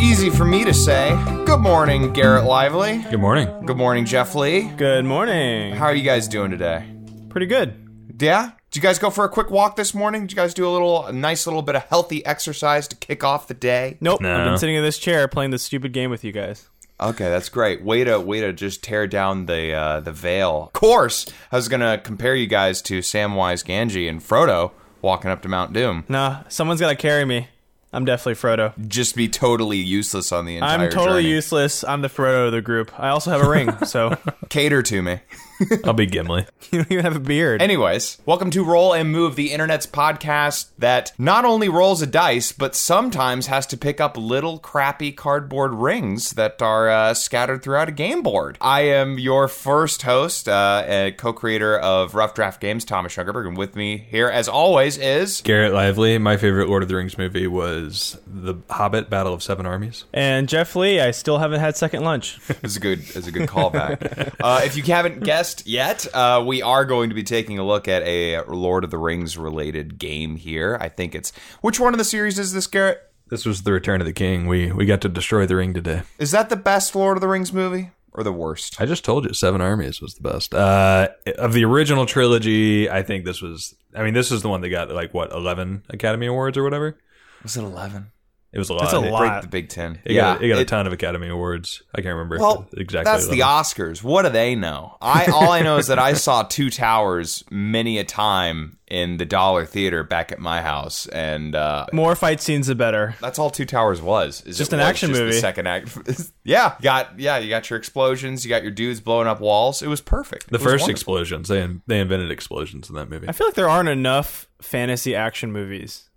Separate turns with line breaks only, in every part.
Easy for me to say. Good morning, Garrett Lively.
Good morning.
Good morning, Jeff Lee.
Good morning.
How are you guys doing today?
Pretty good.
Yeah? Did you guys go for a quick walk this morning? Did you guys do a little, a nice little bit of healthy exercise to kick off the day?
Nope.
No.
I've been sitting in this chair playing this stupid game with you guys.
Okay, that's great. Way to way to just tear down the uh, the veil. Of course, I was gonna compare you guys to Samwise Gamgee and Frodo walking up to Mount Doom.
Nah, someone's got to carry me. I'm definitely Frodo.
Just be totally useless on the entire
I'm totally
journey.
useless. I'm the Frodo of the group. I also have a ring, so
Cater to me.
I'll be Gimli.
you don't even have a beard.
Anyways, welcome to Roll and Move, the internet's podcast that not only rolls a dice, but sometimes has to pick up little crappy cardboard rings that are uh, scattered throughout a game board. I am your first host, uh, and co-creator of Rough Draft Games, Thomas Sugarberg, and with me here, as always, is
Garrett Lively. My favorite Lord of the Rings movie was The Hobbit: Battle of Seven Armies.
and Jeff Lee, I still haven't had second lunch.
it's a good it's a good callback. uh, if you haven't guessed yet, uh, we are going to be taking a look at a Lord of the Rings related game here. I think it's which one of the series is this, Garrett?
This was the Return of the King. We we got to destroy the ring today.
Is that the best Lord of the Rings movie or the worst?
I just told you, Seven Armies was the best. Uh, of the original trilogy, I think this was. I mean, this is the one that got like what eleven Academy Awards or whatever.
Was it eleven?
It was a lot.
That's a
It-
lot.
Break the Big Ten.
It got, it got a ton of Academy Awards. I can't remember
Well,
exactly.
that's the Oscars. What do they know? I all I know is that I saw Two Towers many a time in the Dollar Theater back at my house, and uh,
More fight scenes, the better.
That's all Two Towers was. Is
Just
it
an
was
action
just the
movie.
second act. yeah, got yeah, you got your explosions, you got your dudes blowing up walls. It was perfect.
The
It was
first
wonderful.
explosions. They they invented explosions in that movie.
I feel like there aren't enough fantasy action movies.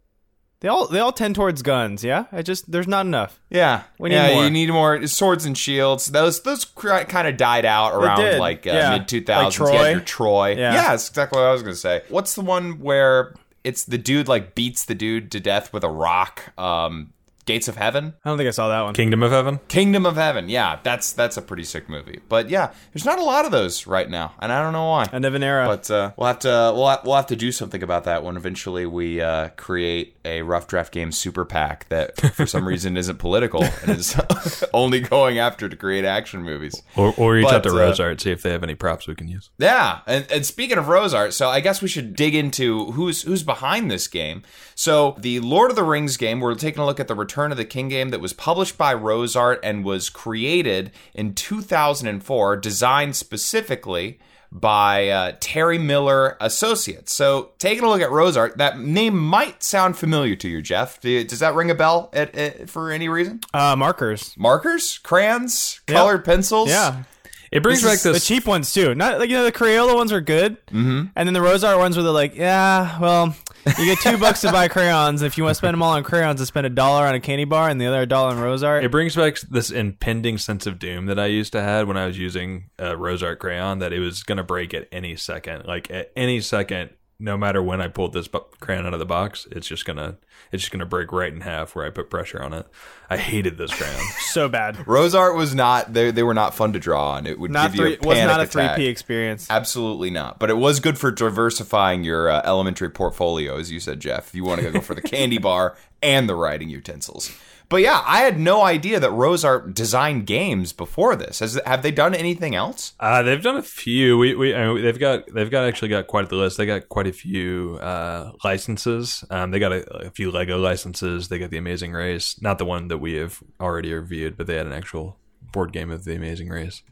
They all they all tend towards guns. Yeah, I just there's not enough.
Yeah,
We need
yeah,
more.
you need more swords and shields. Those those kind of died out around like uh,
yeah.
mid two thousands.
Like Troy.
your Troy.
Yeah.
yeah, that's exactly what I was gonna say. What's the one where it's the dude like beats the dude to death with a rock? Um, Gates of Heaven.
I don't think I saw that one.
Kingdom of Heaven.
Kingdom of Heaven. Yeah, that's that's a pretty sick movie. But yeah, there's not a lot of those right now, and I don't know why.
End of an era.
But uh, we'll have to we'll have, we'll have to do something about that when eventually we uh, create a rough draft game super pack that for some reason isn't political and is only going after to create action movies.
Or, or reach out
But,
to
uh,
Rose Art, see if they have any props we can use.
Yeah, and, and speaking of Rose Art, so I guess we should dig into who's who's behind this game. So the Lord of the Rings game, we're taking a look at the Return of the King game that was published by Rose Art and was created in 2004, designed specifically by uh, Terry Miller Associates. So taking a look at Rose Art, that name might sound familiar to you, Jeff. Does that ring a bell at, at, for any reason?
uh, markers.
Markers, crayons, colored pencils.
Yeah,
It brings
This
back
is
the cheap ones too. Not like you know the Crayola ones are good, mm-hmm. and then the Rose Art ones where they're like, yeah, well, you get two bucks to buy crayons. If you want to spend them all on crayons, to spend a dollar on a candy bar and the other a dollar on Rose Art.
It brings back this impending sense of doom that I used to have when I was using a Rose Art crayon that it was going to break at any second. Like at any second, no matter when I pulled this bu- crayon out of the box, it's just gonna it's just gonna break right in half where I put pressure on it. I hated this crayon.
so bad.
Rose art was not they, they were not fun to draw on. It would
Not
give you
three.
a
Was
panic
not a three P experience.
Absolutely not. But it was good for diversifying your uh, elementary portfolio, as you said, Jeff. If you want to go for the candy bar and the writing utensils. But yeah, I had no idea that Rose Art designed games before this. Has, have they done anything else?
Uh, they've done a few. We, we I mean, they've got they've got actually got quite the list. They got quite a few uh, licenses. Um, they got a, a few Lego licenses. They got the Amazing Race, not the one that we have already reviewed, but they had an actual board game of the Amazing Race.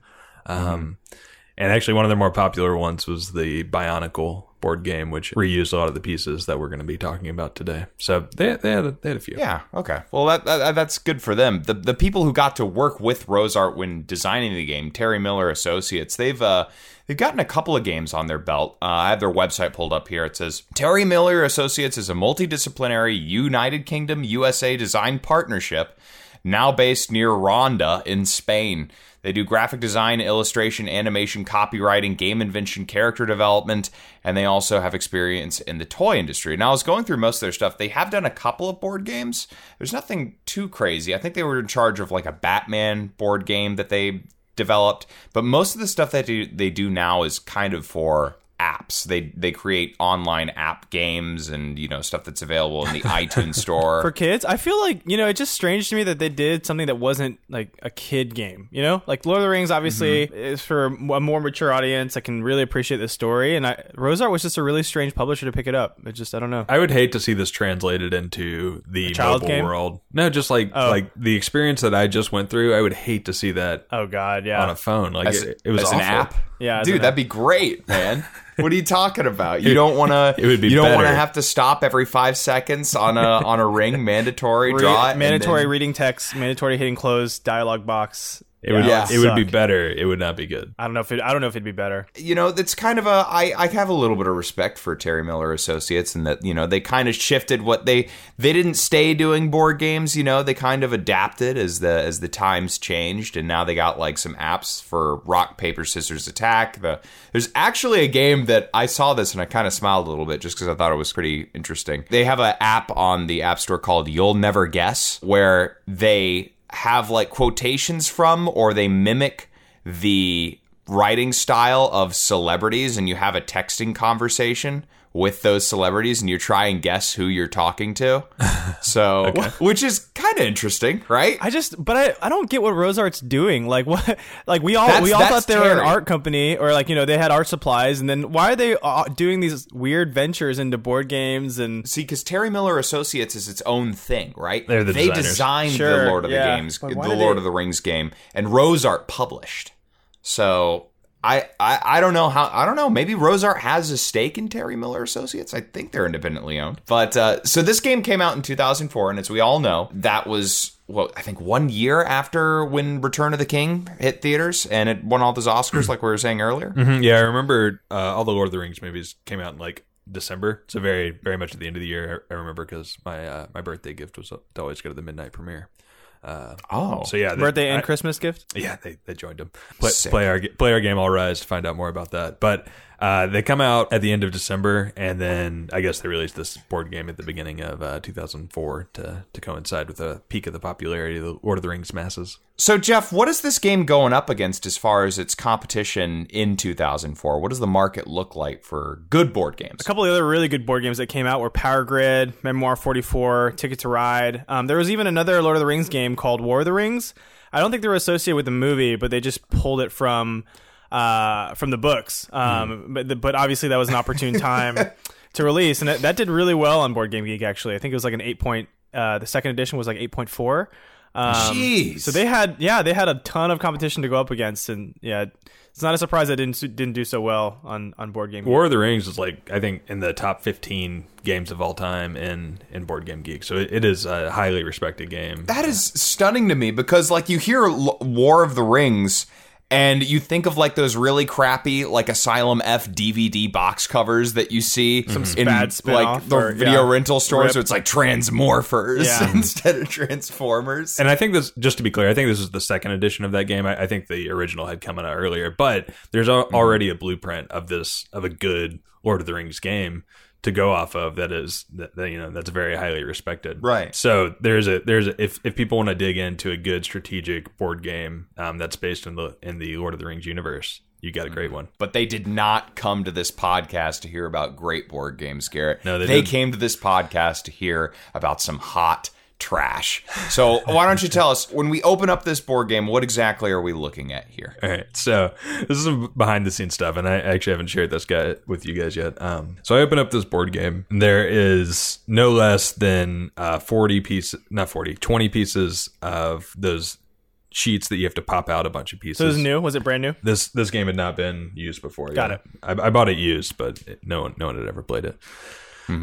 Um, And actually, one of their more popular ones was the Bionicle board game, which reused a lot of the pieces that we're going to be talking about today. So they they had a, they had a few.
Yeah. Okay. Well, that, that that's good for them. The the people who got to work with Rose Art when designing the game, Terry Miller Associates, they've uh they've gotten a couple of games on their belt. Uh, I have their website pulled up here. It says Terry Miller Associates is a multidisciplinary United Kingdom USA design partnership now based near Ronda in Spain. They do graphic design, illustration, animation, copywriting, game invention, character development, and they also have experience in the toy industry. Now, I was going through most of their stuff. They have done a couple of board games. There's nothing too crazy. I think they were in charge of like a Batman board game that they developed, but most of the stuff that they do, now is kind of for apps. They they create online app games and you know stuff that's available in the iTunes store.
for kids. I feel like you know it's just strange to me that they did something that wasn't like a kid game. You know, like Lord of the Rings obviously
Mm-hmm.
is for a more mature audience I can really appreciate the story. And I, Rose Art was just a really strange publisher to pick it up. It just I don't know.
I would hate to see this translated into the
child
mobile
game?
world. No, just like
Oh.
like the experience that I just went through. I would hate to see that
Oh God, yeah.
on a phone. Like
as,
it, it was
as
awful.
an app.
Yeah,
dude, that'd be great, man. what are you talking about? You don't want to.
It would be
You don't want to have to stop every five seconds on a on a ring. Mandatory
Re-
draw. it,
mandatory
then-
reading text, mandatory hitting close, dialogue box.
It would
Yeah.
it would be better. It would not be good.
I don't know if it, I don't know if it'd be better.
you know, it's kind of a. I I have a little bit of respect for Terry Miller Associates, and that you know they kind of shifted what they they didn't stay doing board games. You know, they kind of adapted as the as the times changed, and now they got like some apps for rock paper scissors attack. The there's actually a game that I saw this and I kind of smiled a little bit just because I thought it was pretty interesting. They have an app on the App Store called You'll Never Guess, where they have like quotations from or they mimic the writing style of celebrities and you have a texting conversation with those celebrities and you try and guess who you're talking to. So, which is kind of interesting, right?
I just, but I, I don't get what Rose Art's doing. Like what? Like we all
That's-
we all thought they were an art company, or like you know they had art supplies, and then why are they uh, doing these weird ventures into board games and?
See, because Terry Miller Associates is its own thing, right?
They're the
they
designers.
designed
Sure,
the Lord of
yeah.
the Games, the Lord
they-
of the Rings game, and Rose Art published. So I, I I don't know how I don't know. Maybe Rose Art has a stake in Terry Miller Associates. I think they're independently owned. But uh, so this game came out in 2004, and as we all know, that was well, I think one year after when Return of the King hit theaters, and it won all those Oscars, like we were saying earlier.
Mhm, Yeah, I remember uh, all the Lord of the Rings movies came out in like December, so very very much at the end of the year. I remember because my uh, my birthday gift was to always go to the midnight premiere. Uh,
Oh,
so yeah, they-
Birthday and
I-
Christmas gift.
Yeah, they, they joined them. Play, play our play our game. All rise to find out more about that. But uh, they come out at the end of December, and then I guess they released this board game at the beginning of uh, 2004 to to coincide with the peak of the popularity of the Lord of the Rings masses.
So, Jeff, what is this game going up against as far as its competition in 2004? What does the market look like for good board games?
A couple of other really good board games that came out were Power Grid, Memoir 44, Ticket to Ride. Um, there was even another Lord of the Rings game called War of the Rings. I don't think they were associated with the movie, but they just pulled it from uh, from the books. Um, but, but obviously that was an opportune time to release, and that, that did really well on Board Game Geek. Actually, I think it was like an eight point. Uh, the second edition was like eight point four. Um,
Jeez.
So they had yeah they had a ton of competition to go up against, and yeah, it's not a surprise that didn't didn't do so well on on Board Game. Geek.
War of the Rings is like I think in the top 15 games of all time in in Board Game Geek. So it, it is a highly respected game.
That is stunning to me because, like, you hear L- War of the Rings and you think of like those really crappy, like Asylum F DVD box covers that you see
Some
in
bad
like the
or-
video
yeah.
rental stores.
Rip.
So it's like Transmorphers
Yeah.
instead of Transformers.
And I think this, just to be clear, I think this is the second edition of that game. I, I think the original had come out earlier, but there's al- mm-hmm. already a blueprint of this of a good Lord of the Rings game to go off of that is that, that, you know that's very highly respected.
Right.
So there's a there's a, if if people want to dig into a good strategic board game um, that's based in the in the Lord of the Rings universe, you got a great one.
but they did not come to this podcast to hear about great board games, Garrett.
No, they
they came to this podcast to hear about some hot trash. So why don't you tell us when we open up this board game, what exactly are we looking at here?
All right, so this is some behind the scenes stuff, and I actually haven't shared this guy with you guys yet. Um, so I open up this board game, and there is no less than uh, 40 pieces, not 40, 20 pieces of those sheets that you have to pop out a bunch of pieces.
So this is new. Was it brand new?
This this game had not been used before.
Got
yeah.
it.
I, I bought it used, but it, no one no one had ever played it.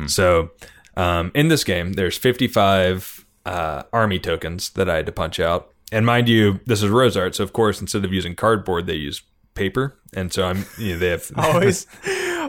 So um, in this game, there's 55 uh, army tokens that I had to punch out. And mind you, this is Rose Art, so of course instead of using cardboard, they use paper. And so I'm you know they have
Always,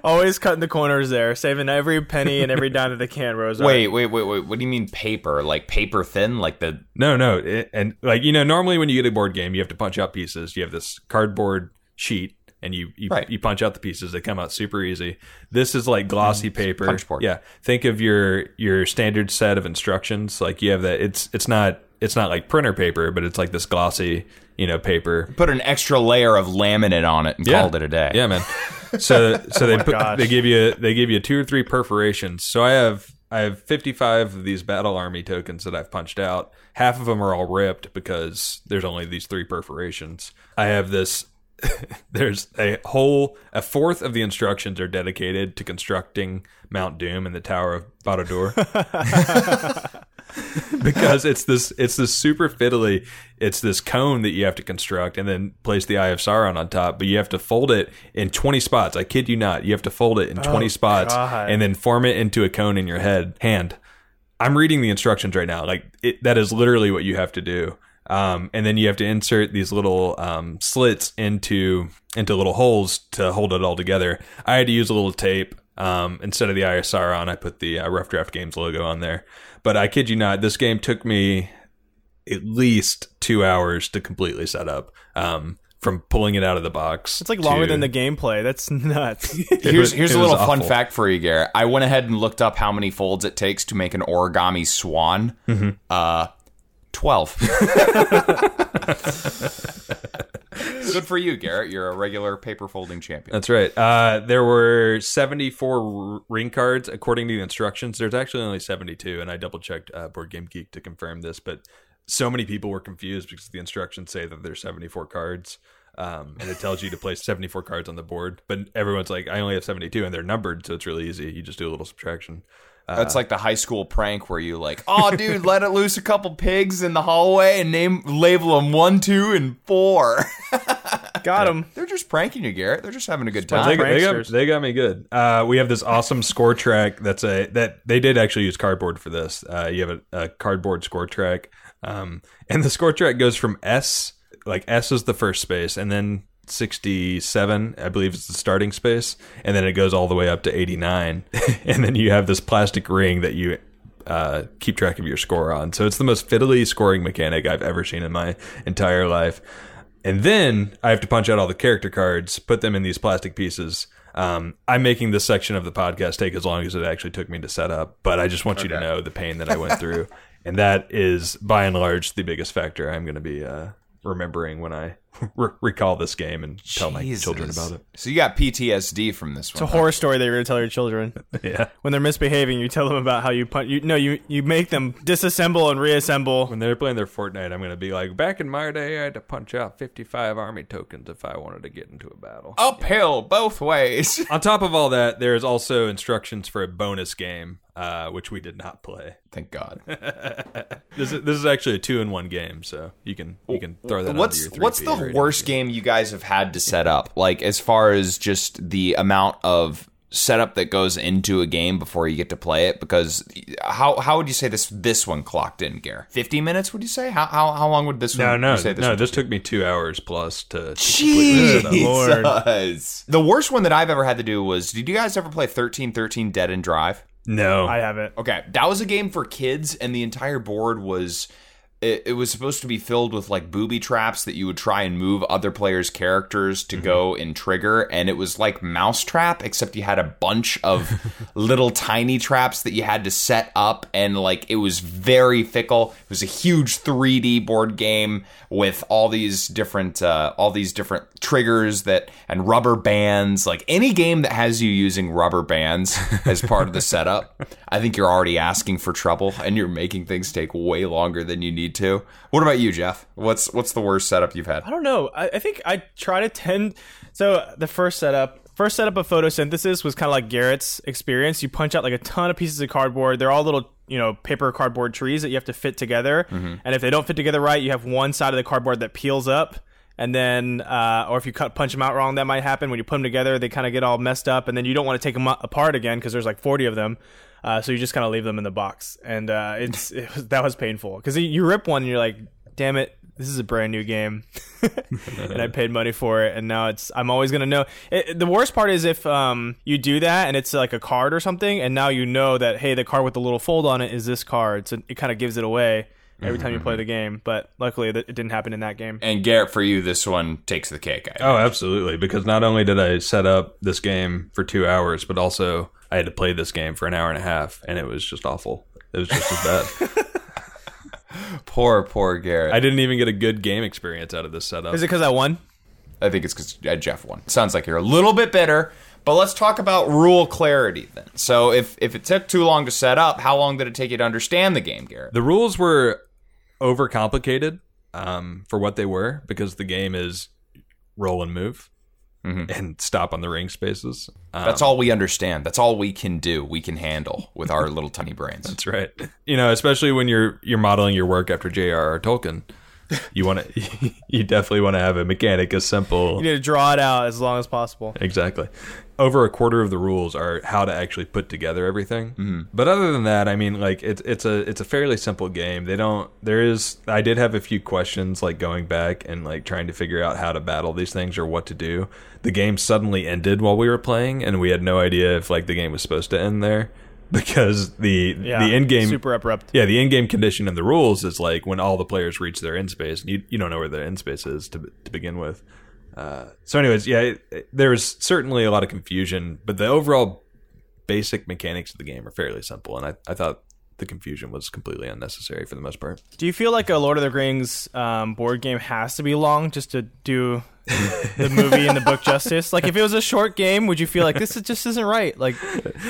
Always cutting the corners there, saving every penny and every dime that they can. Rose.
Wait, wait, wait, wait. What do you mean paper? Like paper thin? Like the
No, no, it, and like you know, normally when you get a board game, you have to punch out pieces. You have this cardboard sheet, and you you,
Right.
you punch out the pieces. They come out super easy. This is like glossy mm-hmm. paper.
punch board.
Yeah, think of your your standard set of instructions. Like you have that. It's it's not it's not like printer paper, but it's like this glossy you know paper.
put an extra layer of laminate on it and called it a day.
Yeah, man. So so oh they
my
put,
gosh.
they give you they give you two or three perforations. So I have I have 55 of these battle army tokens that I've punched out. Half of them are all ripped because there's only these three perforations. I have this there's a whole a fourth of the instructions are dedicated to constructing Mount Doom and the Tower of Barad-dûr. because it's this it's this super fiddly it's this cone that you have to construct and then place the eye of sauron on top but you have to fold it in 20 spots. I kid you not. You have to fold it in 20 spots
God.
and then form it into a cone in your head hand. I'm reading the instructions right now. Like it, that is literally what you have to do um, and then you have to insert these little um, slits into into little holes to hold it all together. I had to use a little tape um, instead of the ISR on. I put the uh, Rough Draft Games logo on there. But I kid you not, this game took me at least two hours to completely set up. Um, from pulling it out of the box,
It's like longer
to-
than the gameplay. That's nuts.
Here's
was-
here's a little fun fact for you, Garrett. I went ahead and looked up how many folds it takes to make an origami swan.
Mm-hmm.
Uh, twelve. Good for you, Garrett. You're a regular paper folding champion.
That's right. Uh, there were 74 r- ring cards according to the instructions. There's actually only 72, and I double checked uh, Board Game Geek to confirm this. But so many people were confused because the instructions say that there's 74 cards, um, and it tells you to place 74 cards on the board. But everyone's like, I only have 72, and they're numbered, so it's really easy. You just do a little subtraction.
That's like the high school prank where you like, oh, dude, let it loose a couple pigs in the hallway and name label them one, two, and four.
Got them.
They're just pranking you, Garrett. They're just having a good time.
got- they got, they got me good. Uh, we have this awesome score track. That's a that they did actually use cardboard for this. Uh, you have a, a cardboard score track, um, and the score track goes from S, like S is the first space, and then sixty-seven, I believe, is the starting space, and then it goes all the way up to eighty-nine, and then you have this plastic ring that you uh, keep track of your score on. So it's the most fiddly scoring mechanic I've ever seen in my entire life. And then I have to punch out all the character cards, put them in these plastic pieces. Um, I'm making this section of the podcast take as long as it actually took me to set up, but I just want you to know the pain that I went through. and that is by and large the biggest factor I'm going to be uh, remembering when I recall this game and tell my children about it.
So you got PTSD from this one.
It's a
one.
horror story that you're gonna tell your children
Yeah.
when they're misbehaving. You tell them about how you punch. You no, you you make them disassemble and reassemble.
When they're playing their Fortnite, I'm going to be like, back in my day, I had to punch out 55 army tokens if I wanted to get into a battle.
Uphill both ways.
On top of all that, there is also instructions for a bonus game, uh, which we did not play.
Thank God.
This is, this is actually a two in one game, so you can you can throw that.
what's
onto your
what's the
rating.
Worst game you guys have had to set up? Like as far as just the amount of setup that goes into a game before you get to play it. Because how how would you say this this one clocked in, Gare? Fifty minutes? Would you say? How how, how long would this
No,
one?
no,
you say this
no.
one
This took me two hours plus to. to completely set up.
Jesus. Oh, the worst one that I've ever had to do was. Did you guys ever play thirteen thirteen Dead End Drive?
No,
I haven't
Okay, that was a game for kids, and the entire board was. It, it was supposed to be filled with like booby traps that you would try and move other players' characters to go and trigger, and it was like Mousetrap, except you had a bunch of little tiny traps that you had to set up, and like it was very fickle. It was a huge 3D board game with all these different, uh, all these different triggers that and rubber bands. Like any game that has you using rubber bands as part of the setup, I think you're already asking for trouble, and you're making things take way longer than you need to. What about you, Jeff? What's what's the worst setup you've had?
I don't know. I, I think I try to tend. So the first setup, first setup of photosynthesis was kind of like Garrett's experience. You punch out like a ton of pieces of cardboard. They're all little, you know, paper cardboard trees that you have to fit together. And if they don't fit together right, you have one side of the cardboard that peels up. And then, uh, or if you cut punch them out wrong, that might happen. When you put them together, they kind of get all messed up, and then you don't want to take them apart again because there's like 40 of them. Uh, so you just kind of leave them in the box, and uh, it's it was, that was painful because you, you rip one and you're like, damn it, this is a brand new game, and I paid money for it, and now it's I'm always gonna know. It, the worst part is if um you do that and it's like a card or something, and now you know that hey, the card with the little fold on it is this card, so it kind of gives it away every time you play the game. But luckily, it didn't happen in that game.
And Garrett, for you, this one takes the cake. I
Oh, absolutely. Because not only did I set up this game for two hours, but also I had to play this game for an hour and a half, and it was just awful. It was just as bad.
Poor, poor Garrett.
I
I,
didn't even get a good game experience out of this setup.
Is it because I won?
I think it's because uh, Jeff won. Sounds like you're a little bit bitter. But let's talk about rule clarity then. So if if it took too long to set up, how long did it take you to understand the game, Garrett?
The rules were overcomplicated um, for what they were because the game is roll and move and stop on the ring spaces. Um,
That's all we understand. That's all we can do. We can handle with our little tiny brains.
That's right. You know, especially when you're you're modeling your work after J.R.R. Tolkien, you want to you definitely want to have a mechanic as simple.
You need to draw it out as long as possible.
Exactly. Over a quarter of the rules are how to actually put together everything. Mm-hmm. But other than that, I mean, like it's it's a it's a fairly simple game. They don't. There is. I did have a few questions, like going back and like trying to figure out how to battle these things or what to do. The game suddenly ended while we were playing, and we had no idea if like the game was supposed to end there because the
Yeah,
the end game
super abrupt.
yeah, the end game condition in the rules is like when all the players reach their end space, and you you don't know where the end space is to to begin with. Uh, so, anyways, yeah, it, it- there was certainly a lot of confusion, but the overall basic mechanics of the game are fairly simple, and I, I thought the confusion was completely unnecessary for the most part.
Do you feel like a Lord of the Rings um, board game has to be long just to do the movie and the book justice? Like, if it was a short game, would you feel like this is, just isn't right? Like,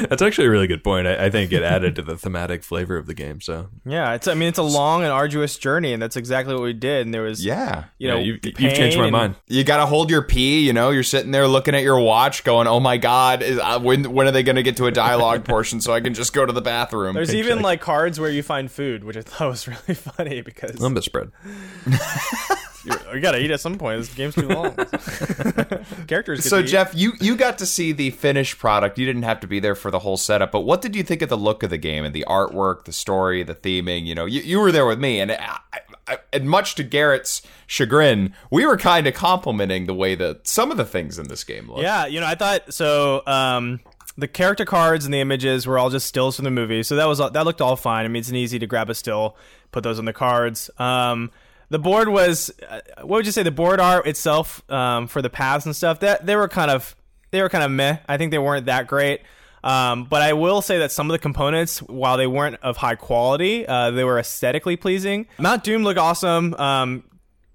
That's actually a really good point. I, I think it added to the thematic flavor of the game. So,
yeah, it's I mean, it's a long and arduous journey, and that's exactly what we did. And there was,
Yeah.
you know,
yeah, you, you've changed my mind.
You gotta hold your pee. You know, you're sitting there looking at your watch, going, "Oh my god, is, uh, when when are they gonna get to a dialogue portion so I can just go to the bathroom?"
There's even like cards where you find food, which I thought was really funny because
Lembas bread.
you you gotta eat at some point. This game's too long. Characters.
So
to.
Jeff, you you got to see the finished product. You didn't have to be there for the whole setup, but what did you think of the look of the game and the artwork, the story, the theming? You know, you, you were there with me, and I, I, and much to Garrett's chagrin, we were kind of complimenting the way that some of the things in this game look.
Yeah, you know, I thought so. Um, the character cards and the images were all just stills from the movie, so that was that looked all fine. I mean, it's an easy to grab a still, put those on the cards. Um, the board was, uh, what would you say? The board art itself um, for the paths and stuff that they were kind of they were kind of meh. I think they weren't that great. Um, but I will say that some of the components, while they weren't of high quality, uh, they were aesthetically pleasing. Mount Doom looked awesome. Um,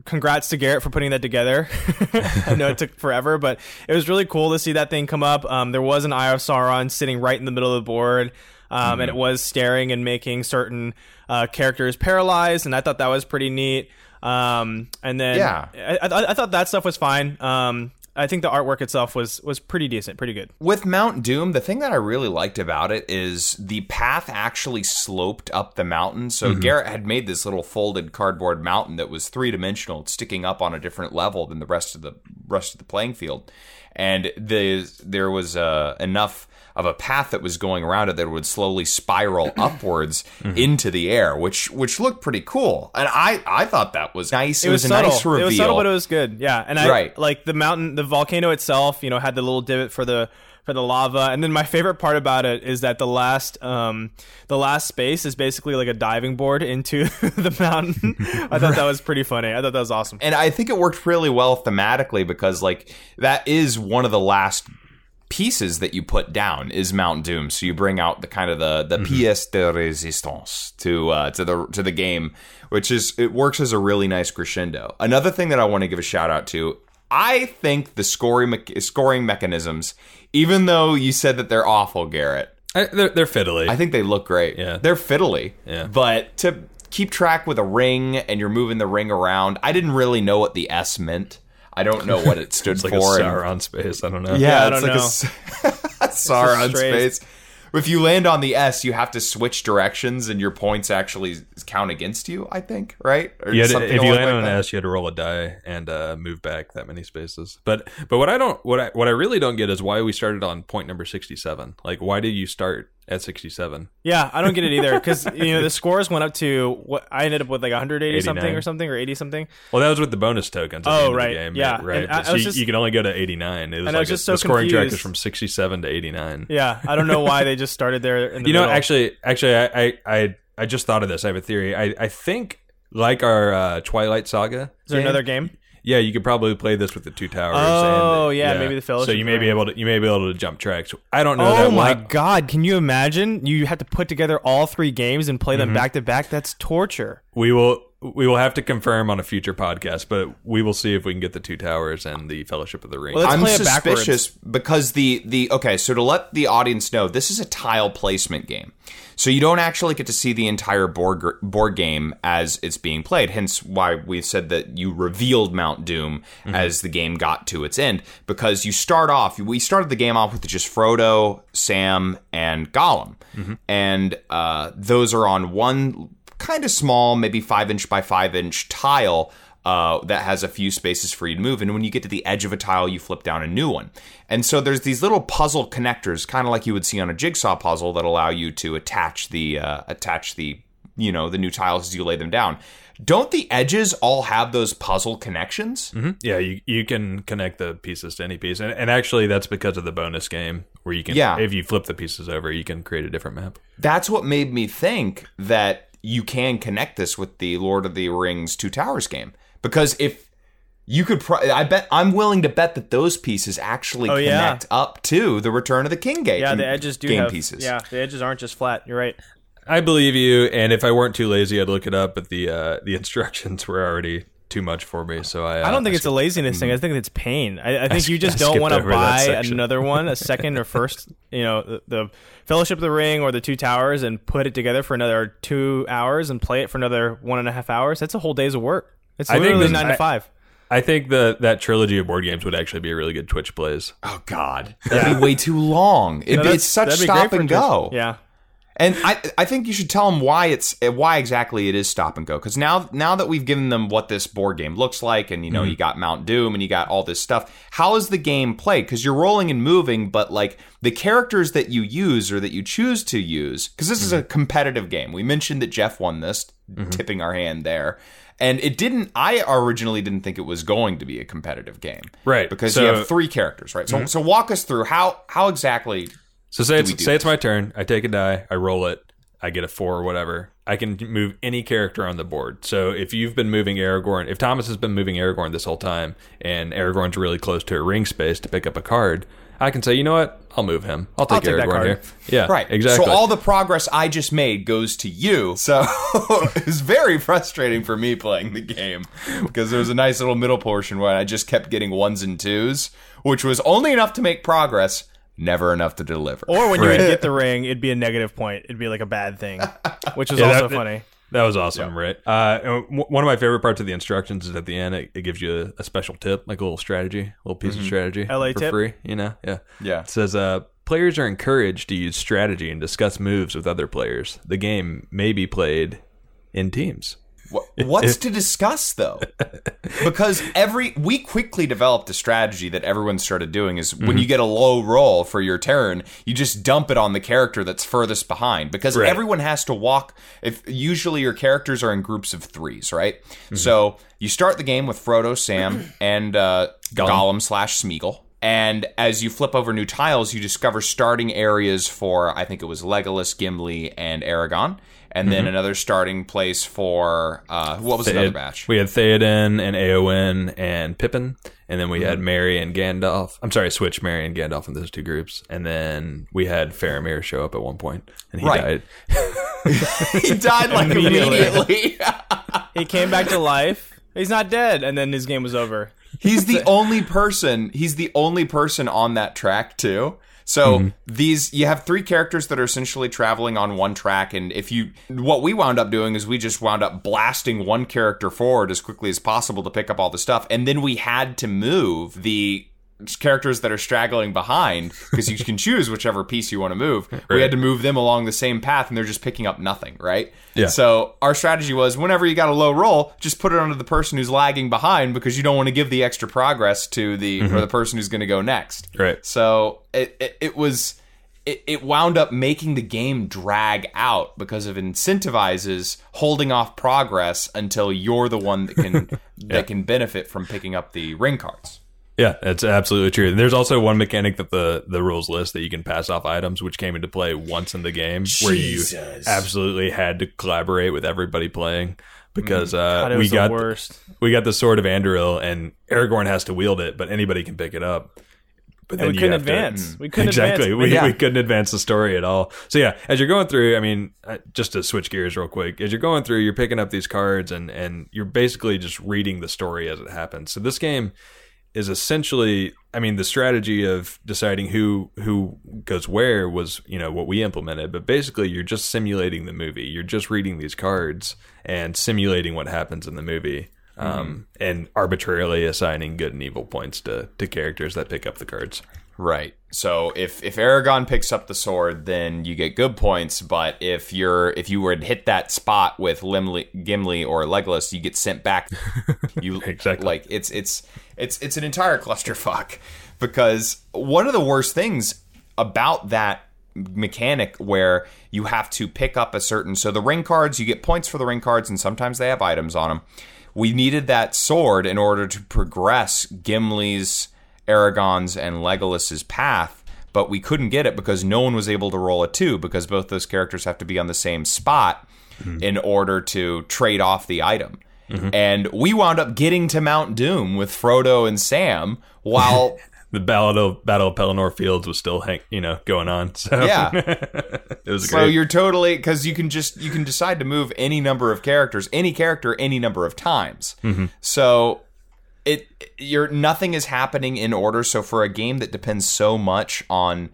congrats to Garrett for putting that together. I know it took forever, but it was really cool to see that thing come up. Um, there was an Eye of Sauron sitting right in the middle of the board, um, and it was staring and making certain uh, characters paralyzed, and I thought that was pretty neat. Um, and then
Yeah.
I, I, I thought that stuff was fine. Um, I think the artwork itself was was pretty decent, pretty good.
With Mount Doom, the thing that I really liked about it is the path actually sloped up the mountain. So Garrett had made this little folded cardboard mountain that was three dimensional, sticking up on a different level than the rest of the rest of the playing field. And the there was uh, enough of a path that was going around it that would slowly spiral upwards into the air, which which looked pretty cool. And I I thought that was nice. It,
It was,
a
subtle.
nice reveal.
It was subtle, but it was good. Yeah, and I
Right.
like the mountain, the volcano itself. You know, had the little divot for the for the lava, and then my favorite part about it is that the last um the last space is basically like a diving board into the mountain. I thought that was pretty funny. I thought that was awesome.
and I think it worked really well thematically because like that is one of the last pieces that you put down is Mount Doom. So you bring out the kind of the the pièce de résistance to uh, to the to the game, which is it works as a really nice crescendo. Another thing that I want to give a shout out to. I think the scoring me- scoring mechanisms, even though you said that they're awful, Garrett,
I, they're, they're fiddly.
I think they look great.
Yeah.
They're fiddly.
Yeah.
But to keep track with a ring and you're moving the ring around, I didn't really know what the S meant. I don't know what it stood
it's like a
for. and-
Sauron space. I don't know.
yeah,
I
it's
don't
like a
know.
s- Sauron space. If you land on the S, you have to switch directions and your points actually count against you, I think, right? Or
to- if you land
like
on an. S, you had to roll a die and uh, move back that many spaces. But but what I don't what I what I really don't get is why we started on point number sixty seven. Like why did you start at 67.
Yeah, I don't get it either because you know the scores went up to what I ended up with like 180 something or something or 80 something.
Well, that was with the bonus tokens. At
Oh,
the end
right.
Of the game,
Yeah.
right.
And I- I
so you,
just-
you can only go to 89. It was
And I
like
was
a-
just so
the scoring track is from 67 to 89.
Yeah, I don't know why they just started there. In the
You know,
middle.
actually, actually, I, I, I, I just thought of this. I have a theory. I, I think like our uh, Twilight Saga.
is there another game?
Yeah, you could probably play this with the two towers.
Oh,
and,
yeah, maybe the Fellowship
So you may be able to you may be able to jump tracks. I don't know.
Oh my
one-
god! Can you imagine? You have to put together all three games and play them mm-hmm. back to back. That's torture.
We will we will have to confirm on a future podcast, but we will see if we can get the two towers and the Fellowship of the Ring.
Well,
I'm
play it backwards.
suspicious because the the okay. So to let the audience know, this is a tile placement game. So you don't actually get to see the entire board board game as it's being played. Hence why we've said that you revealed Mount Doom as the game got to its end because you start off. We started the game off with just Frodo, Sam, and Gollum, and uh, those are on one kind of small, maybe five inch by five inch tile uh, that has a few spaces for you to move. And when you get to the edge of a tile, you flip down a new one. And so there's these little puzzle connectors, kind of like you would see on a jigsaw puzzle, that allow you to attach the uh, attach the you know the new tiles as you lay them down. Don't the edges all have those puzzle connections?
yeah, you you can connect the pieces to any piece, and, and actually that's because of the bonus game where you can
Yeah.
if you flip the pieces over, you can create a different map.
That's what made me think that you can connect this with the Lord of the Rings Two Towers game because if you could, pro- I bet I'm willing to bet that those pieces actually
Oh, yeah.
connect up to the Return of the King game.
Yeah, the edges do
game
have
pieces.
Yeah, the edges aren't just flat. You're right.
I believe you, and if I weren't too lazy, I'd look it up. But the uh, the instructions were already too much for me, so I. Uh,
I don't think it's a laziness thing. I think it's pain. I, I think you just
I
don't want to buy another one, a second or first, you know, the, the Fellowship of the Ring or the Two Towers, and put it together for another two hours and play it for another one and a half hours. That's a whole day's of work. It's literally
this-
nine to five.
I think that that trilogy of board games would actually be a really good Twitch plays.
Oh God, that'd be way too long. It,
No, that's-
it's such stop and
just-
go.
Yeah.
And I, I think you should tell them why it's eh, why exactly it is stop and go. Because now, now that we've given them what this board game looks like, and you know, mm-hmm. you got Mount Doom, and you got all this stuff. How is the game played? Because you're rolling and moving, but like the characters that you use or that you choose to use, because this is a mm-hmm. competitive game. We mentioned that Jeff won this, mm-hmm. tipping our hand there. And it didn't. I originally didn't think it was going to be a competitive game,
Right,
Because
so-
you have three characters, right? So, so walk us through how how exactly
So say it's
do
say it's my turn. I take a die. I roll it. I get a four or whatever. I can move any character on the board. So if you've been moving Aragorn, if Thomas has been moving Aragorn this whole time, and Aragorn's really close to a ring space to pick up a card, I can say, you know what? I'll move him. I'll take
take that
Aragorn
card.
here. Yeah,
Right.
Exactly.
So all the progress I just made goes to you. So it's very frustrating for me playing the game because there was a nice little middle portion where I just kept getting ones and twos, which was only enough to make progress, never enough to deliver.
Or when you
Right.
would get the ring, it'd be a negative point. It'd be like a bad thing, which is
Yeah,
also
that-
funny.
That was awesome, right? Uh, one of my favorite parts of the instructions is at the end. It, it gives you a, a special tip, like a little strategy, a little piece of strategy
LA
for
tip?
free. You know, yeah,
Yeah.
It says, uh, "Players are encouraged to use strategy and discuss moves with other players. The game may be played in teams."
Wha- What's to discuss though? Because every we quickly developed a strategy that everyone started doing is when you get a low roll for your turn, you just dump it on the character that's furthest behind because
Right.
everyone has to walk if usually your characters are in groups of 3s, right? So, you start the game with Frodo, Sam, and uh, Gollum slash Smeagol. And as you flip over new tiles, you discover starting areas for I think it was Legolas, Gimli, and Aragorn, and then another starting place for uh, what was another
Theod-
batch?
We had Theoden and Eowyn and Pippin, and then we
Mm-hmm.
had Merry and Gandalf. I'm sorry, switch Merry and Gandalf in those two groups, and then we had Faramir show up at one point, and he
Right.
died.
he died like
Immediately.
immediately.
He came back to life. He's not dead, and then his game was over.
he's the only person. He's the only person on that track too. So
Mm-hmm.
these you have three characters that are essentially traveling on one track, and if you what we wound up doing is we just wound up blasting one character forward as quickly as possible to pick up all the stuff, and then we had to move the characters that are straggling behind because you can choose whichever piece you want to move. We had to move them along the same path, and they're just picking up nothing, right?
Yeah.
So our strategy was whenever you got a low roll, just put it onto the person who's lagging behind because you don't want to give the extra progress to the or the person who's going to go next.
Mm-hmm. Right.
So it, it it was it, it wound up making the game drag out because of incentivizes holding off progress until you're the one that can that can benefit from picking up the ring cards.
Yeah, that's absolutely true. There's also one mechanic that the the rules list that you can pass off items, which came into play once in the game, where you absolutely had to collaborate with everybody playing because uh,
God,
we
was the
got
worst.
we got the sword of Anduril, and Aragorn has to wield it, but anybody can pick it up. But
And we couldn't
have to-
advance. We couldn't
exactly.
advance.
We,
Yeah.
we couldn't advance the story at all. So yeah, as you're going through, I mean, uh, just to switch gears real quick, as you're going through, you're picking up these cards and and you're basically just reading the story as it happens. So this game is essentially, I mean, the strategy of deciding who who goes where was you know what we implemented, but basically you're just simulating the movie. You're just reading these cards and simulating what happens in the movie. Um, and arbitrarily assigning good and evil points to, to characters that pick up the cards.
Right. So if if Aragorn picks up the sword, then you get good points. But if you're if you were to hit that spot with Limley, Gimli or Legolas, you get sent back. You
Exactly.
like it's it's it's it's an entire clusterfuck because one of the worst things about that mechanic where you have to pick up a certain so the ring cards you get points for the ring cards and sometimes they have items on them we needed that sword in order to progress gimli's aragorn's and legolas's path but we couldn't get it because no one was able to roll a two because both those characters have to be on the same spot mm-hmm. in order to trade off the item mm-hmm. and we wound up getting to mount doom with frodo and sam while
The Battle of Battle of Pelennor Fields was still hang, you know going on. So
Yeah.
it was
So
great.
you're totally because you can just you can decide to move any number of characters, any character, any number of times. Mm-hmm. So it you're nothing is happening in order. So for a game that depends so much on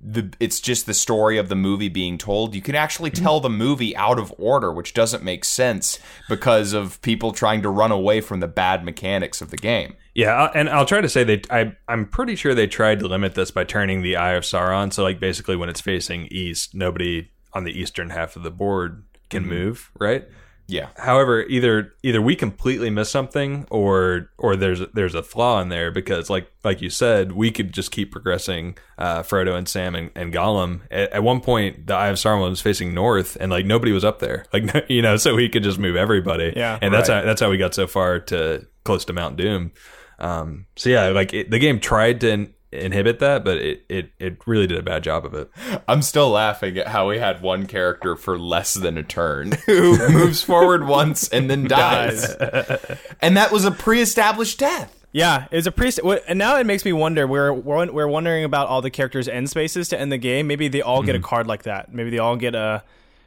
the it's just the story of the movie being told, you can actually mm-hmm. tell the movie out of order, which doesn't make sense because of people trying to run away from the bad mechanics of the game.
Yeah, and I'll try to say they. I, I'm pretty sure they tried to limit this by turning the Eye of Sauron. So, like, basically, when it's facing east, nobody on the eastern half of the board can mm-hmm. move, right?
Yeah.
However, either either we completely miss something, or or there's there's a flaw in there because, like like you said, we could just keep progressing uh, Frodo and Sam and, and Gollum. At, at one point, the Eye of Sauron was facing north, and like nobody was up there, like you know, so we could just move everybody.
Yeah.
and that's
Right.
how that's how we got so far to close to Mount Doom. Um, so yeah, like it, the game tried to inhibit that, but it, it it really did a bad job of it.
I'm still laughing at how we had one character for less than a turn who moves forward once and then dies. and that was a pre-established death.
Yeah, it's a priest. what- And now it makes me wonder. We're we're, we're wondering about all the characters' end spaces to end the game. Maybe they all get
Mm-hmm.
a card like that. Maybe they all get a.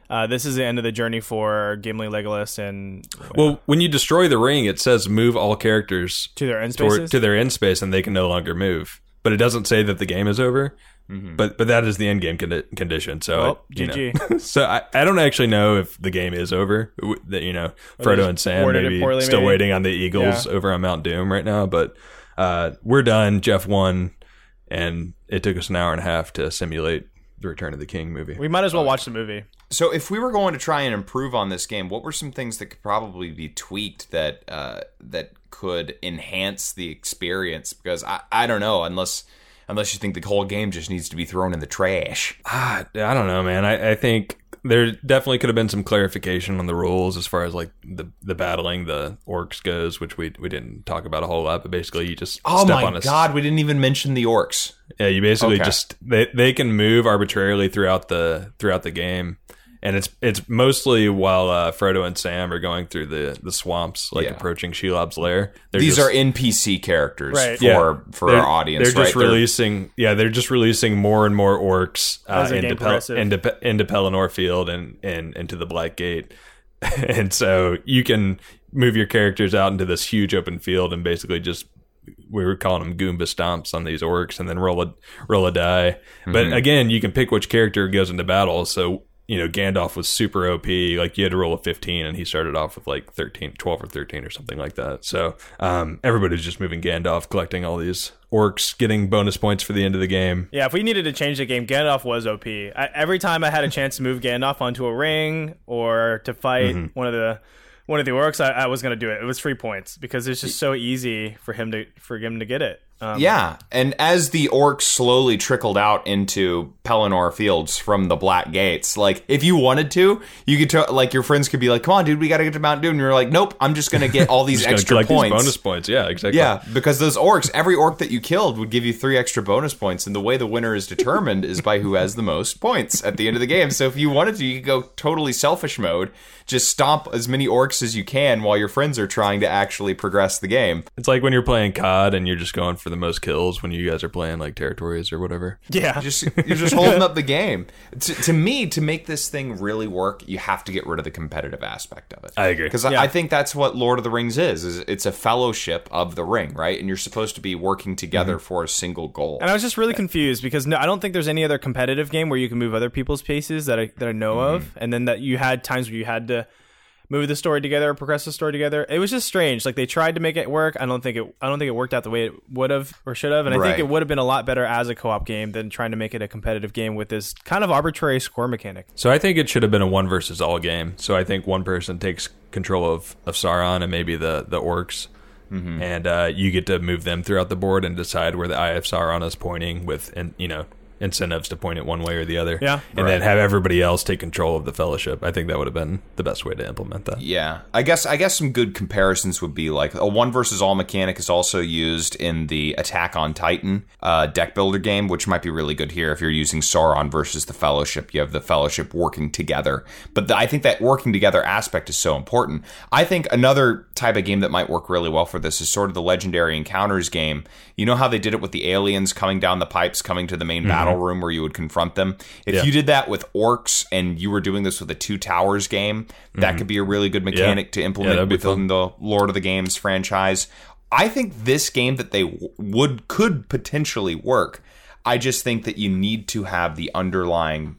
Uh, this is the end of the journey for Gimli, Legolas, and
Well, when you destroy the ring, it says move all characters
to their end
toward-
spaces.
to their end space, and they can no longer move. But it doesn't say that the game is over. But but that is the end game condi- condition. So
Well,
you know.
GG.
so I, I don't actually know if the game is over. That you know
they
Frodo and Sam
worded
maybe
poorly,
still
maybe.
waiting on the Eagles
Yeah.
over on Mount Doom right now. But uh, we're done. Jeff won, and it took us an hour and a half to simulate the Return of the King movie.
we might as well watch the movie.
So if we were going to try and improve on this game, what were some things that could probably be tweaked that uh, that could enhance the experience? Because I, I don't know unless unless you think the whole game just needs to be thrown in the trash.
Ah, I don't know, man. I, I think there definitely could have been some clarification on the rules as far as like the the battling the orcs goes, which we we didn't talk about a whole lot. But basically, you just
Oh
step
my
on a
god, we didn't even mention the orcs.
Yeah, you basically
Okay.
just they they can move arbitrarily throughout the throughout the game. And it's it's mostly while uh, Frodo and Sam are going through the, the swamps, like
Yeah.
approaching Shelob's lair. They're
These
just-
are NPC characters
Right.
for
Yeah.
for
They're-
our audience.
They're just
right?
releasing, yeah, they're just releasing more and more orcs uh, into,
game
Pel- into into Pelennor Field and and into the Black Gate, and so you can move your characters out into this huge open field and basically just we were calling them Goomba stomps on these orcs and then roll a roll a die. But again, you can pick which character goes into battle. So you know, Gandalf was super OP. Like you had to roll a 15 and he started off with like 13, 12 or 13 or something like that. So um, everybody's just moving Gandalf, collecting all these orcs, getting bonus points for the end of the game.
Yeah, if we needed to change the game, Gandalf was OP. I, every time I had a chance to move Gandalf onto a ring or to fight
Mm-hmm.
one of the one of the orcs, I, I was going to do it. It was free points because it's just so easy for him to for him to get it. Um,
Yeah, and as the orcs slowly trickled out into Pelennor Fields from the Black Gates, like if you wanted to, you could t- like your friends could be like, "Come on, dude, we got to get to Mount Doom." And you're like, "Nope, I'm just gonna get all these extra points."
these bonus points. Yeah, exactly.
Yeah, because those orcs, every orc that you killed would give you three extra bonus points, and the way the winner is determined is by who has the most points at the end of the game. So if you wanted to, you could go totally selfish mode, just stomp as many orcs as you can while your friends are trying to actually progress the game.
It's like when you're playing COD and you're just going for the most kills when you guys are playing like territories or whatever.
Yeah.
Just you're just holding up the game. To, to me, to make this thing really work, you have to get rid of the competitive aspect of it.
I agree.
because
Yeah.
I think that's what Lord of the Rings is. Is it's a fellowship of the ring, right? And you're supposed to be working together for a single goal.
And I was just really confused because no, I don't think there's any other competitive game where you can move other people's paces that I that I know
Mm-hmm.
of, and then that you had times where you had to move the story together, progress the story together. It was just strange. Like they tried to make it work. I don't think it. I don't think it worked out the way it would have or should have. And I
Right.
think it would have been a lot better as a co-op game than trying to make it a competitive game with this kind of arbitrary score mechanic.
So I think it should have been a one versus all game. So I think one person takes control of, of Sauron and maybe the the orcs,
Mm-hmm.
and uh, you get to move them throughout the board and decide where the eye of Sauron is pointing with, and you know incentives to point it one way or the other.
Yeah.
and then have everybody else take control of the fellowship. I think that would have been the best way to implement that.
Yeah, I guess I guess some good comparisons would be like a one versus all mechanic is also used in the Attack on Titan uh, deck builder game, which might be really good here if you're using Sauron versus the Fellowship. You have the Fellowship working together, but the, I think that working together aspect is so important. I think another type of game that might work really well for this is sort of the Legendary Encounters game. You know how they did it with the aliens coming down the pipes, coming to the main battle room where you would confront them. If
Yeah.
you did that with orcs and you were doing this with a Two Towers game, that could be a really good mechanic to implement
be
within the Lord of the Games franchise. I think this game that they would could potentially work. I just think that you need to have the underlying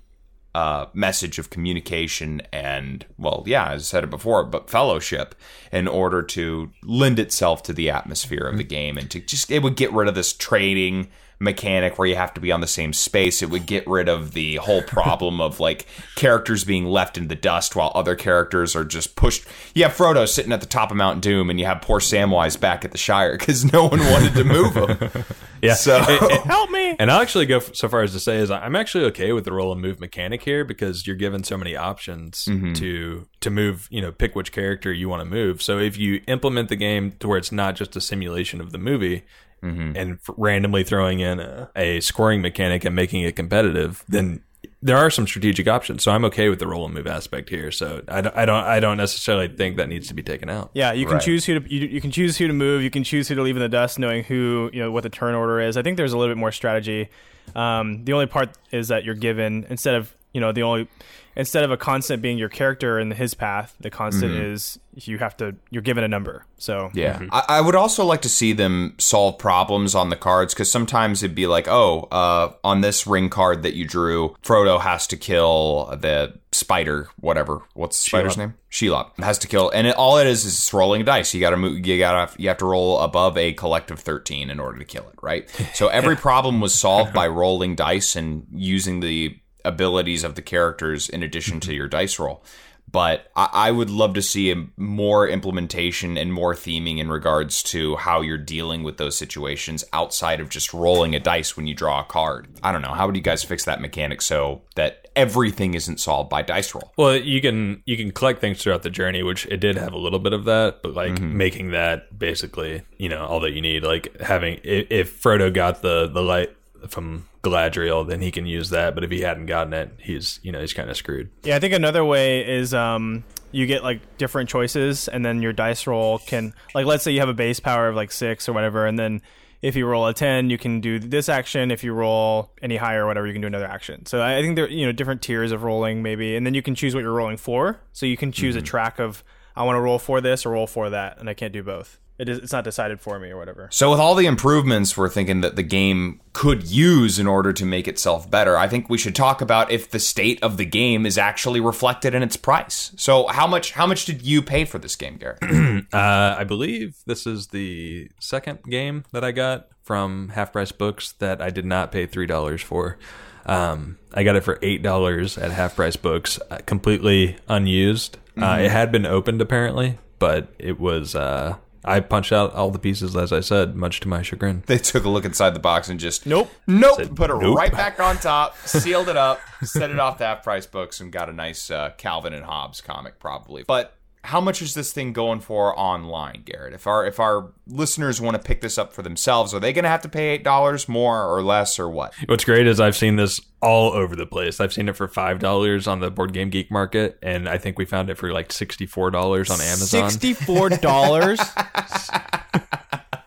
uh, message of communication and, well, yeah, as I said it before, but fellowship in order to lend itself to the atmosphere of the game and to just, it would get rid of this trading mechanic where you have to be on the same space. It would get rid of the whole problem of like characters being left in the dust while other characters are just pushed. You have Frodo sitting at the top of Mount Doom and you have poor Samwise back at the Shire because no one wanted to move him.
Yeah.
So.
it Help me!
And I'll actually go so far as to say is I'm actually okay with the roll and move mechanic here because you're given so many options
Mm-hmm.
to to move. You know, pick which character you want to move. So if you implement the game to where it's not just a simulation of the movie.
Mm-hmm.
And f- randomly throwing in a, a scoring mechanic and making it competitive, then there are some strategic options. So I'm okay with the roll and move aspect here. So I don't, I don't, I don't necessarily think that needs to be taken out.
Yeah, you can
Right.
choose who to you, you can choose who to move. You can choose who to leave in the dust, knowing who you know what the turn order is. I think there's a little bit more strategy. Um, the only part is that you're given instead of you know the only instead of a constant being your character in his path, the constant is you have to you're given a number. So
Yeah. I, I would also like to see them solve problems on the cards because sometimes it'd be like, oh, uh, on this ring card that you drew, Frodo has to kill the spider, whatever. What's the spider's
Shelob.
name? Shelob has to kill, and it, all it is is it's rolling dice. You got to move. You got to you have to roll above a collective thirteen in order to kill it, right? So every problem was solved by rolling dice and using the abilities of the characters in addition to mm-hmm. your dice roll but I, I would love to see a more implementation and more theming in regards to how you're dealing with those situations outside of just rolling a dice when you draw a card. I don't know. How would you guys fix that mechanic so that everything isn't solved by dice roll?
Well, you can you can collect things throughout the journey, which it did have a little bit of that, but like mm-hmm. making that basically, you know, all that you need. Like having if, if Frodo got the the light from Galadriel, then he can use that. But if he hadn't gotten it, he's you know he's kind of screwed.
Yeah, I think another way is um, you get like different choices, and then your dice roll can like let's say you have a base power of like six or whatever, and then if you roll a ten, you can do this action. If you roll any higher or whatever, you can do another action. So I I think there you know different tiers of rolling maybe, and then you can choose what you're rolling for. So you can choose a track of I want to roll for this or roll for that, and I can't do both. It is, it's not decided for me or whatever.
So, with all the improvements we're thinking that the game could use in order to make itself better, I think we should talk about if the state of the game is actually reflected in its price. So, how much how much did you pay for this game, Garrett?
Uh, I believe this is the second game that I got from Half Price Books that I did not pay three dollars for. Um, I got it for eight dollars at Half Price Books, uh, completely unused. Uh, it had been opened apparently, but it was uh, I punched out all the pieces, as I said, much to my chagrin.
They took a look inside the box and just
Nope.
nope,
Said
put it
nope.
right back on top, sealed it up, set it off to half price books, and got a nice uh, Calvin and Hobbes comic probably. But how much is this thing going for online, Garrett? If our if our listeners want to pick this up for themselves, are they going to have to pay eight dollars more or less or what?
What's great is I've seen this all over the place. I've seen it for five dollars on the Board Game Geek market, and I think we found it for like sixty four dollars on Amazon.
Sixty-four dollars.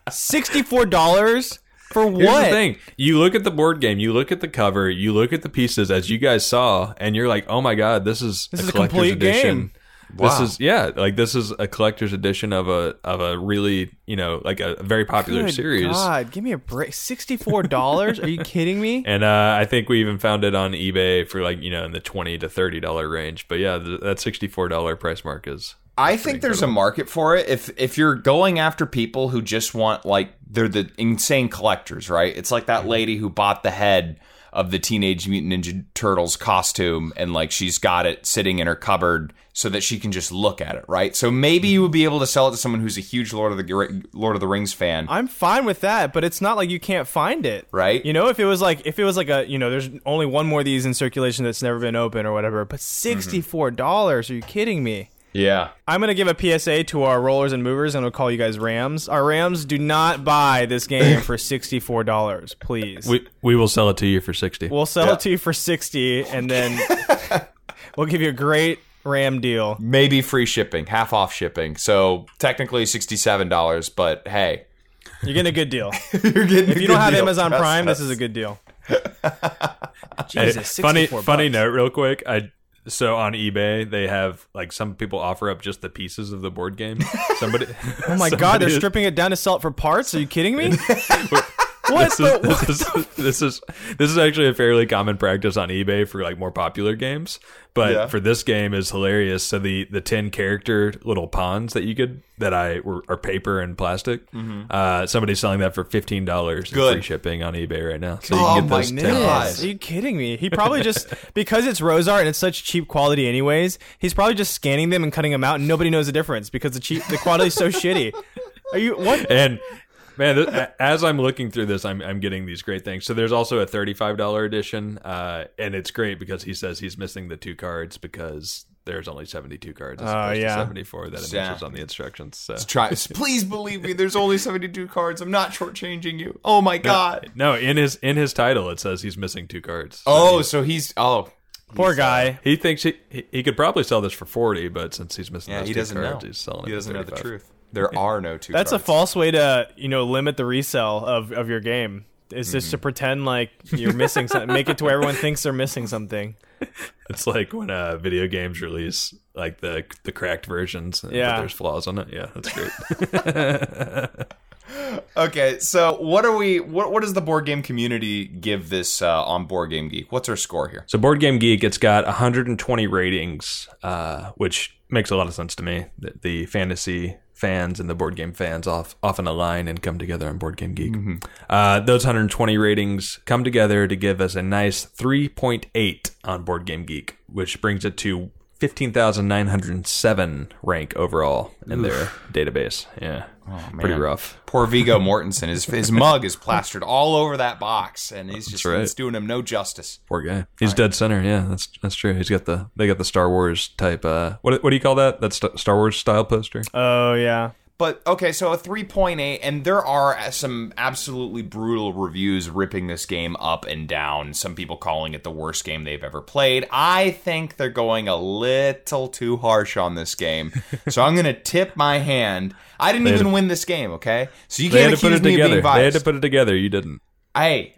Sixty-four dollars for what?
Here's the thing: you look at the board game, you look at the cover, you look at the pieces as you guys saw, and you're like, "Oh my god, this is
This
a
is a complete
edition."
game.
This is yeah, like this is a collector's edition of a of a really you know like a very popular
Good
series.
God, give me a break. Sixty-four dollars? Are you kidding me?
And uh, I think we even found it on eBay for like you know in the twenty to thirty dollar range. But yeah, th- that sixty four dollar price mark is
I think there's a market for it. If if you're going after people who just want like they're the insane collectors, right? It's like that lady who bought the head of the Teenage Mutant Ninja Turtles costume and like she's got it sitting in her cupboard so that she can just look at it, right? So maybe you would be able to sell it to someone who's a huge Lord of the Lord of the Rings fan.
I'm fine with that, but it's not like you can't find it.
Right.
You know, if it was like if it was like a you know, there's only one more of these in circulation that's never been open or whatever, but mm-hmm. sixty-four dollars? Are you kidding me?
Yeah.
I'm gonna give a PSA to our rollers and movers, and we'll call you guys Rams. Our Rams do not buy this game for sixty-four dollars, please.
we we will sell it to you for sixty.
we'll sell
Yeah.
it to you for sixty, and then we'll give you a great Ram deal.
Maybe free shipping, half off shipping. So technically $67, but hey,
You're getting a good deal.
you're getting
If you don't have Amazon Prime, this is a good deal.
Hey,
Jesus,
funny
64
funny note, real quick. I so on eBay they have like some people offer up just the pieces of the board game. Somebody.
Oh my god, they're stripping it down to sell it for parts? Are you kidding me? what
This
the?
is, this, is, this is this is actually a fairly common practice on eBay for like more popular games, but
Yeah.
for this game is hilarious. So the the ten character little pawns that you could that I were are paper and plastic. Uh, somebody's selling that for fifteen dollars
Good.
free shipping on eBay right now. So you
Oh
can get
my
those 10
goodness.
Are you kidding me? He probably just because it's rose art and it's such cheap quality anyways, he's probably just scanning them and cutting them out and nobody knows the difference because the cheap the quality is so shitty. Are you what?
and man th- as i'm looking through this I'm, I'm getting these great things so there's also a $35 edition uh, and it's great because he says he's missing the two cards because there's only 72 cards as
Oh,
opposed
yeah.
to 74 that it
Yeah.
mentions on the instructions so
Try, please believe me. There's only 72 cards. I'm not shortchanging you. Oh my god.
no in his in his title it says he's missing two cards So
Oh,
he,
so he's oh
Poor guy.
he thinks he, he he could probably sell this for 40 but since he's missing
yeah.
those
He
two
doesn't
cards
know.
he's selling
He
it
doesn't
for
know the truth. There are no two.
That's a false way to, you know, limit the resell of, of your game. Is just to pretend like you're missing something, make it to where everyone thinks they're missing something.
it's like when uh video games release like the the cracked versions but
Yeah.
there's flaws on it yeah that's great
Okay, so what are we? What what does the board game community give this uh, on Board Game Geek? What's our score here?
So Board Game Geek, it's got 120 ratings, uh, which makes a lot of sense to me. The, the fantasy fans and the board game fans off, often align and come together on Board Game Geek. Uh, those 120 ratings come together to give us a nice 3.8 on Board Game Geek, which brings it to 15,907 rank overall in their database. Yeah, pretty rough.
Poor Viggo Mortensen. His his mug is plastered all over that box, and he's just
right.
it's doing him no justice.
Poor guy. He's dead center. Yeah, that's that's true. He's got the they got the Star Wars type. Uh, what what do you call that? That St- Star Wars style poster.
Oh yeah.
But okay, so a 3.8, and there are some absolutely brutal reviews ripping this game up and down. Some people calling it the worst game they've ever played. I think they're going a little too harsh on this game. so I'm going to tip my hand. I didn't
had
even
to-
win this game, okay? So you can't
had to put
accuse
it
me of
together.
being
They had to put it together. You didn't.
hey,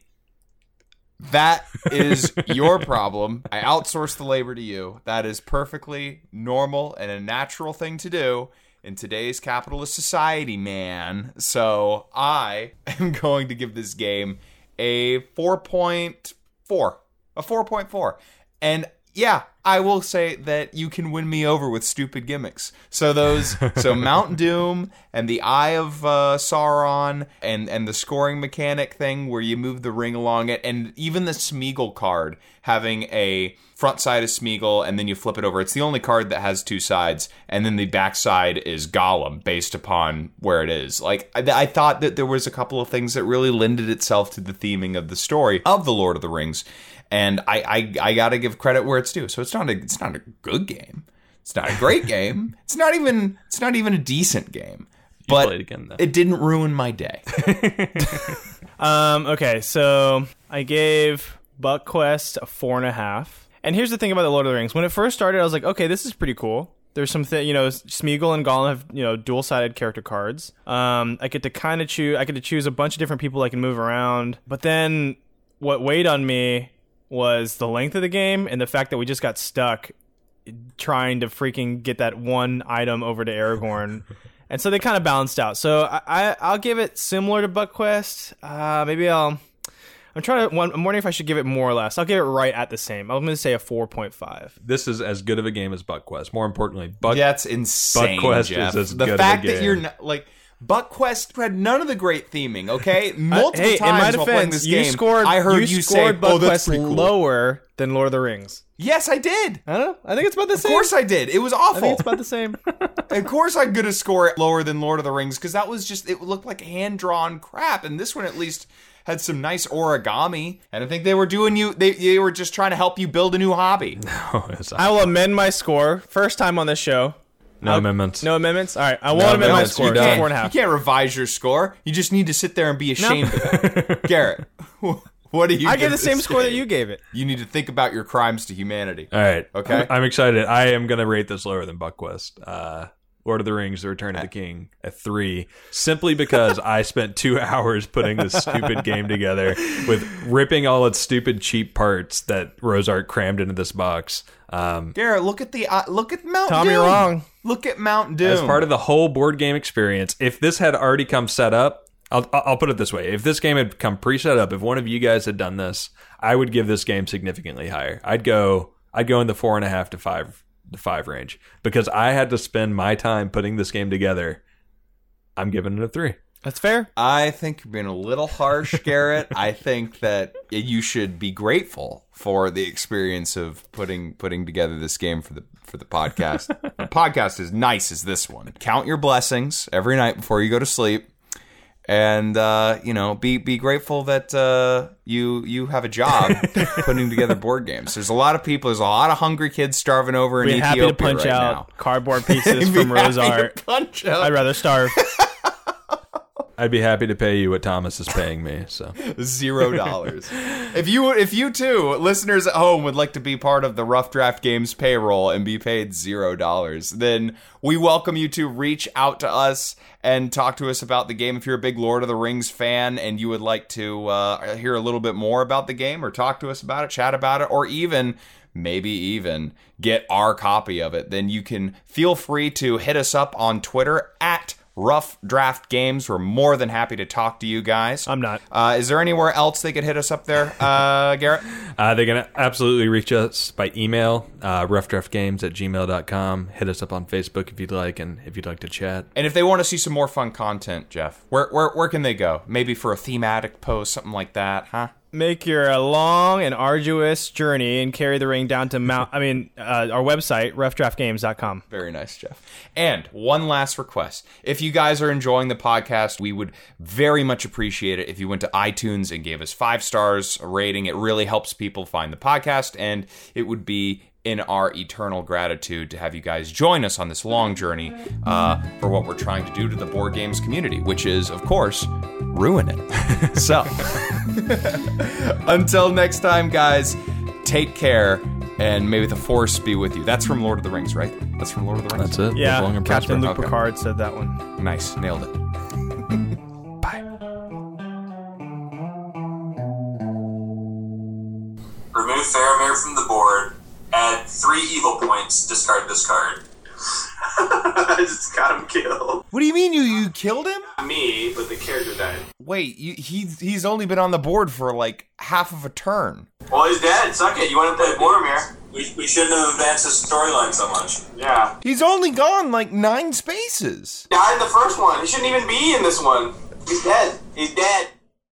that is your problem. I outsource the labor to you. That is perfectly normal and a natural thing to do in today's capitalist society, man. So I am going to give this game a 4.4. A 4.4. And yeah, I will say that you can win me over with stupid gimmicks. So those, so Mount Doom and the Eye of uh, Sauron and and the scoring mechanic thing where you move the ring along it, and even the Smeagol card having a front side of Smeagol and then you flip it over. It's the only card that has two sides, and then the back side is Gollum based upon where it is. Like I, I thought that there was a couple of things that really lended itself to the theming of the story of the Lord of the Rings and I, I I gotta give credit where it's due. So it's not a it's not a good game. It's not a great game. It's not even it's not even a decent game. But
played again, though.
it didn't ruin my day.
Um, okay, so I gave Buck Quest a four and a half. And here's the thing about the Lord of the Rings. When it first started, I was like, okay, this is pretty cool. There's some, th- you know, Smeagol and Gollum have, you know, dual-sided character cards. Um, I get to kind of choose. I get to choose a bunch of different people I can move around. But then, what weighed on me was the length of the game and the fact that we just got stuck trying to freaking get that one item over to Aragorn. and so they kind of balanced out. So I, I I'll give it similar to Buck Quest. Uh, maybe I'll. I'm trying to. I'm wondering if I should give it more or less. I'll give it right at the same. I'm going to say a 4.5.
This is as good of a game as Buck Quest. More importantly, Buck
That's insane,
Quest
Jeff.
is as
the
good of a
fact that you're not like. Buck Quest had none of the great theming. Okay, uh, multiple
hey,
times
in my
while playing this
you
game,
scored.
I heard
you,
you,
scored
say,
Buck
"Oh,
Quest
cool."
lower than Lord of the Rings.
Yes, I did.
I don't know. I think it's about the
Of
same.
Of course, I did. It was
I
awful.
think it's about the same.
Of course, I'm gonna score it lower than Lord of the Rings because that was just it looked like hand drawn crap, and this one at least had some nice origami. And I think they were doing you. They they were just trying to help you build a new hobby.
It's-
I will amend my score. First time on this show.
No amendments.
No amendments. All right, I want to amend my score.
You're
It's
done.
four
You can't revise your score. You just need to sit there and be ashamed of it. Garrett, what do you?
I give the same score that you gave it.
You need to think about your crimes to humanity.
All right.
Okay.
I'm, I'm excited. I am going to rate this lower than Buck Quest. Uh, Lord of the Rings: The Return of the King at three, simply because I spent two hours putting this stupid game together with ripping all its stupid cheap parts that Rose Art crammed into this box. Um,
Garrett, look at the uh, look at Mount
Tommy
Doom.
wrong.
Look at Mount Doom.
as part of the whole board game experience, if this had already come set up, I'll, I'll put it this way: if this game had come pre-set up, if one of you guys had done this, I would give this game significantly higher. I'd go, I'd go in the four and a half to five, the five range because I had to spend my time putting this game together. I'm giving it a three.
That's fair.
I think you're being a little harsh, Garrett. I think that you should be grateful for the experience of putting putting together this game for the for the podcast. a podcast as nice as this one. Count your blessings every night before you go to sleep, and uh, you know be be grateful that uh, you you have a job putting together board games. There's a lot of people. There's a lot of hungry kids starving over in
Be happy
Ethiopia
to punch
right
out
now.
cardboard pieces
Be
from
happy
Rose
to
Art.
punch out
I'd rather starve.
I'd be happy to pay you what Thomas is paying me. So
zero dollars. if you if you too listeners at home would like to be part of the Rough Draft Games payroll and be paid zero dollars, then we welcome you to reach out to us and talk to us about the game. If you're a big Lord of the Rings fan and you would like to uh, hear a little bit more about the game or talk to us about it, chat about it, or even maybe even get our copy of it, then you can feel free to hit us up on Twitter at Rough Draft Games. We're more than happy to talk to you guys.
I'm not.
Uh, is there anywhere else they could hit us up there, uh, Garrett?
Uh, they can absolutely reach us by email, uh, roughdraftgames at gmail.com. Hit us up on Facebook if you'd like, and if you'd like to chat.
And if they want to see some more fun content, Jeff, where where where can they go? Maybe for a thematic post, something like that, huh?
Make your uh, long and arduous journey and carry the ring down to Mount. I mean, uh, our website, roughdraftgames.com.
Very nice, Jeff. And one last request. If you guys are enjoying the podcast, we would very much appreciate it if you went to iTunes and gave us five stars rating. It really helps people find the podcast, and it would be in our eternal gratitude to have you guys join us on this long journey uh, for what we're trying to do to the board games community, which is, of course, ruin it. so, until next time, guys, take care. And may the force be with you. That's from Lord of the Rings, right? That's from Lord of the Rings.
That's it.
Yeah,
long and
Captain
prosper.
Luke
Okay.
Picard said that one.
Nice, nailed it. Bye.
Remove Faramir from the board. Add three evil points. Discard this card.
I just got him killed.
What do you mean you you killed him?
Me, but the character died.
Wait, you, he he's only been on the board for like half of a turn.
Well, he's dead. Suck it. You want to play Boromir?
We, we shouldn't have advanced the storyline so much.
Yeah.
He's only gone like nine spaces.
Died in the first one. He shouldn't even be in this one. He's dead. He's dead.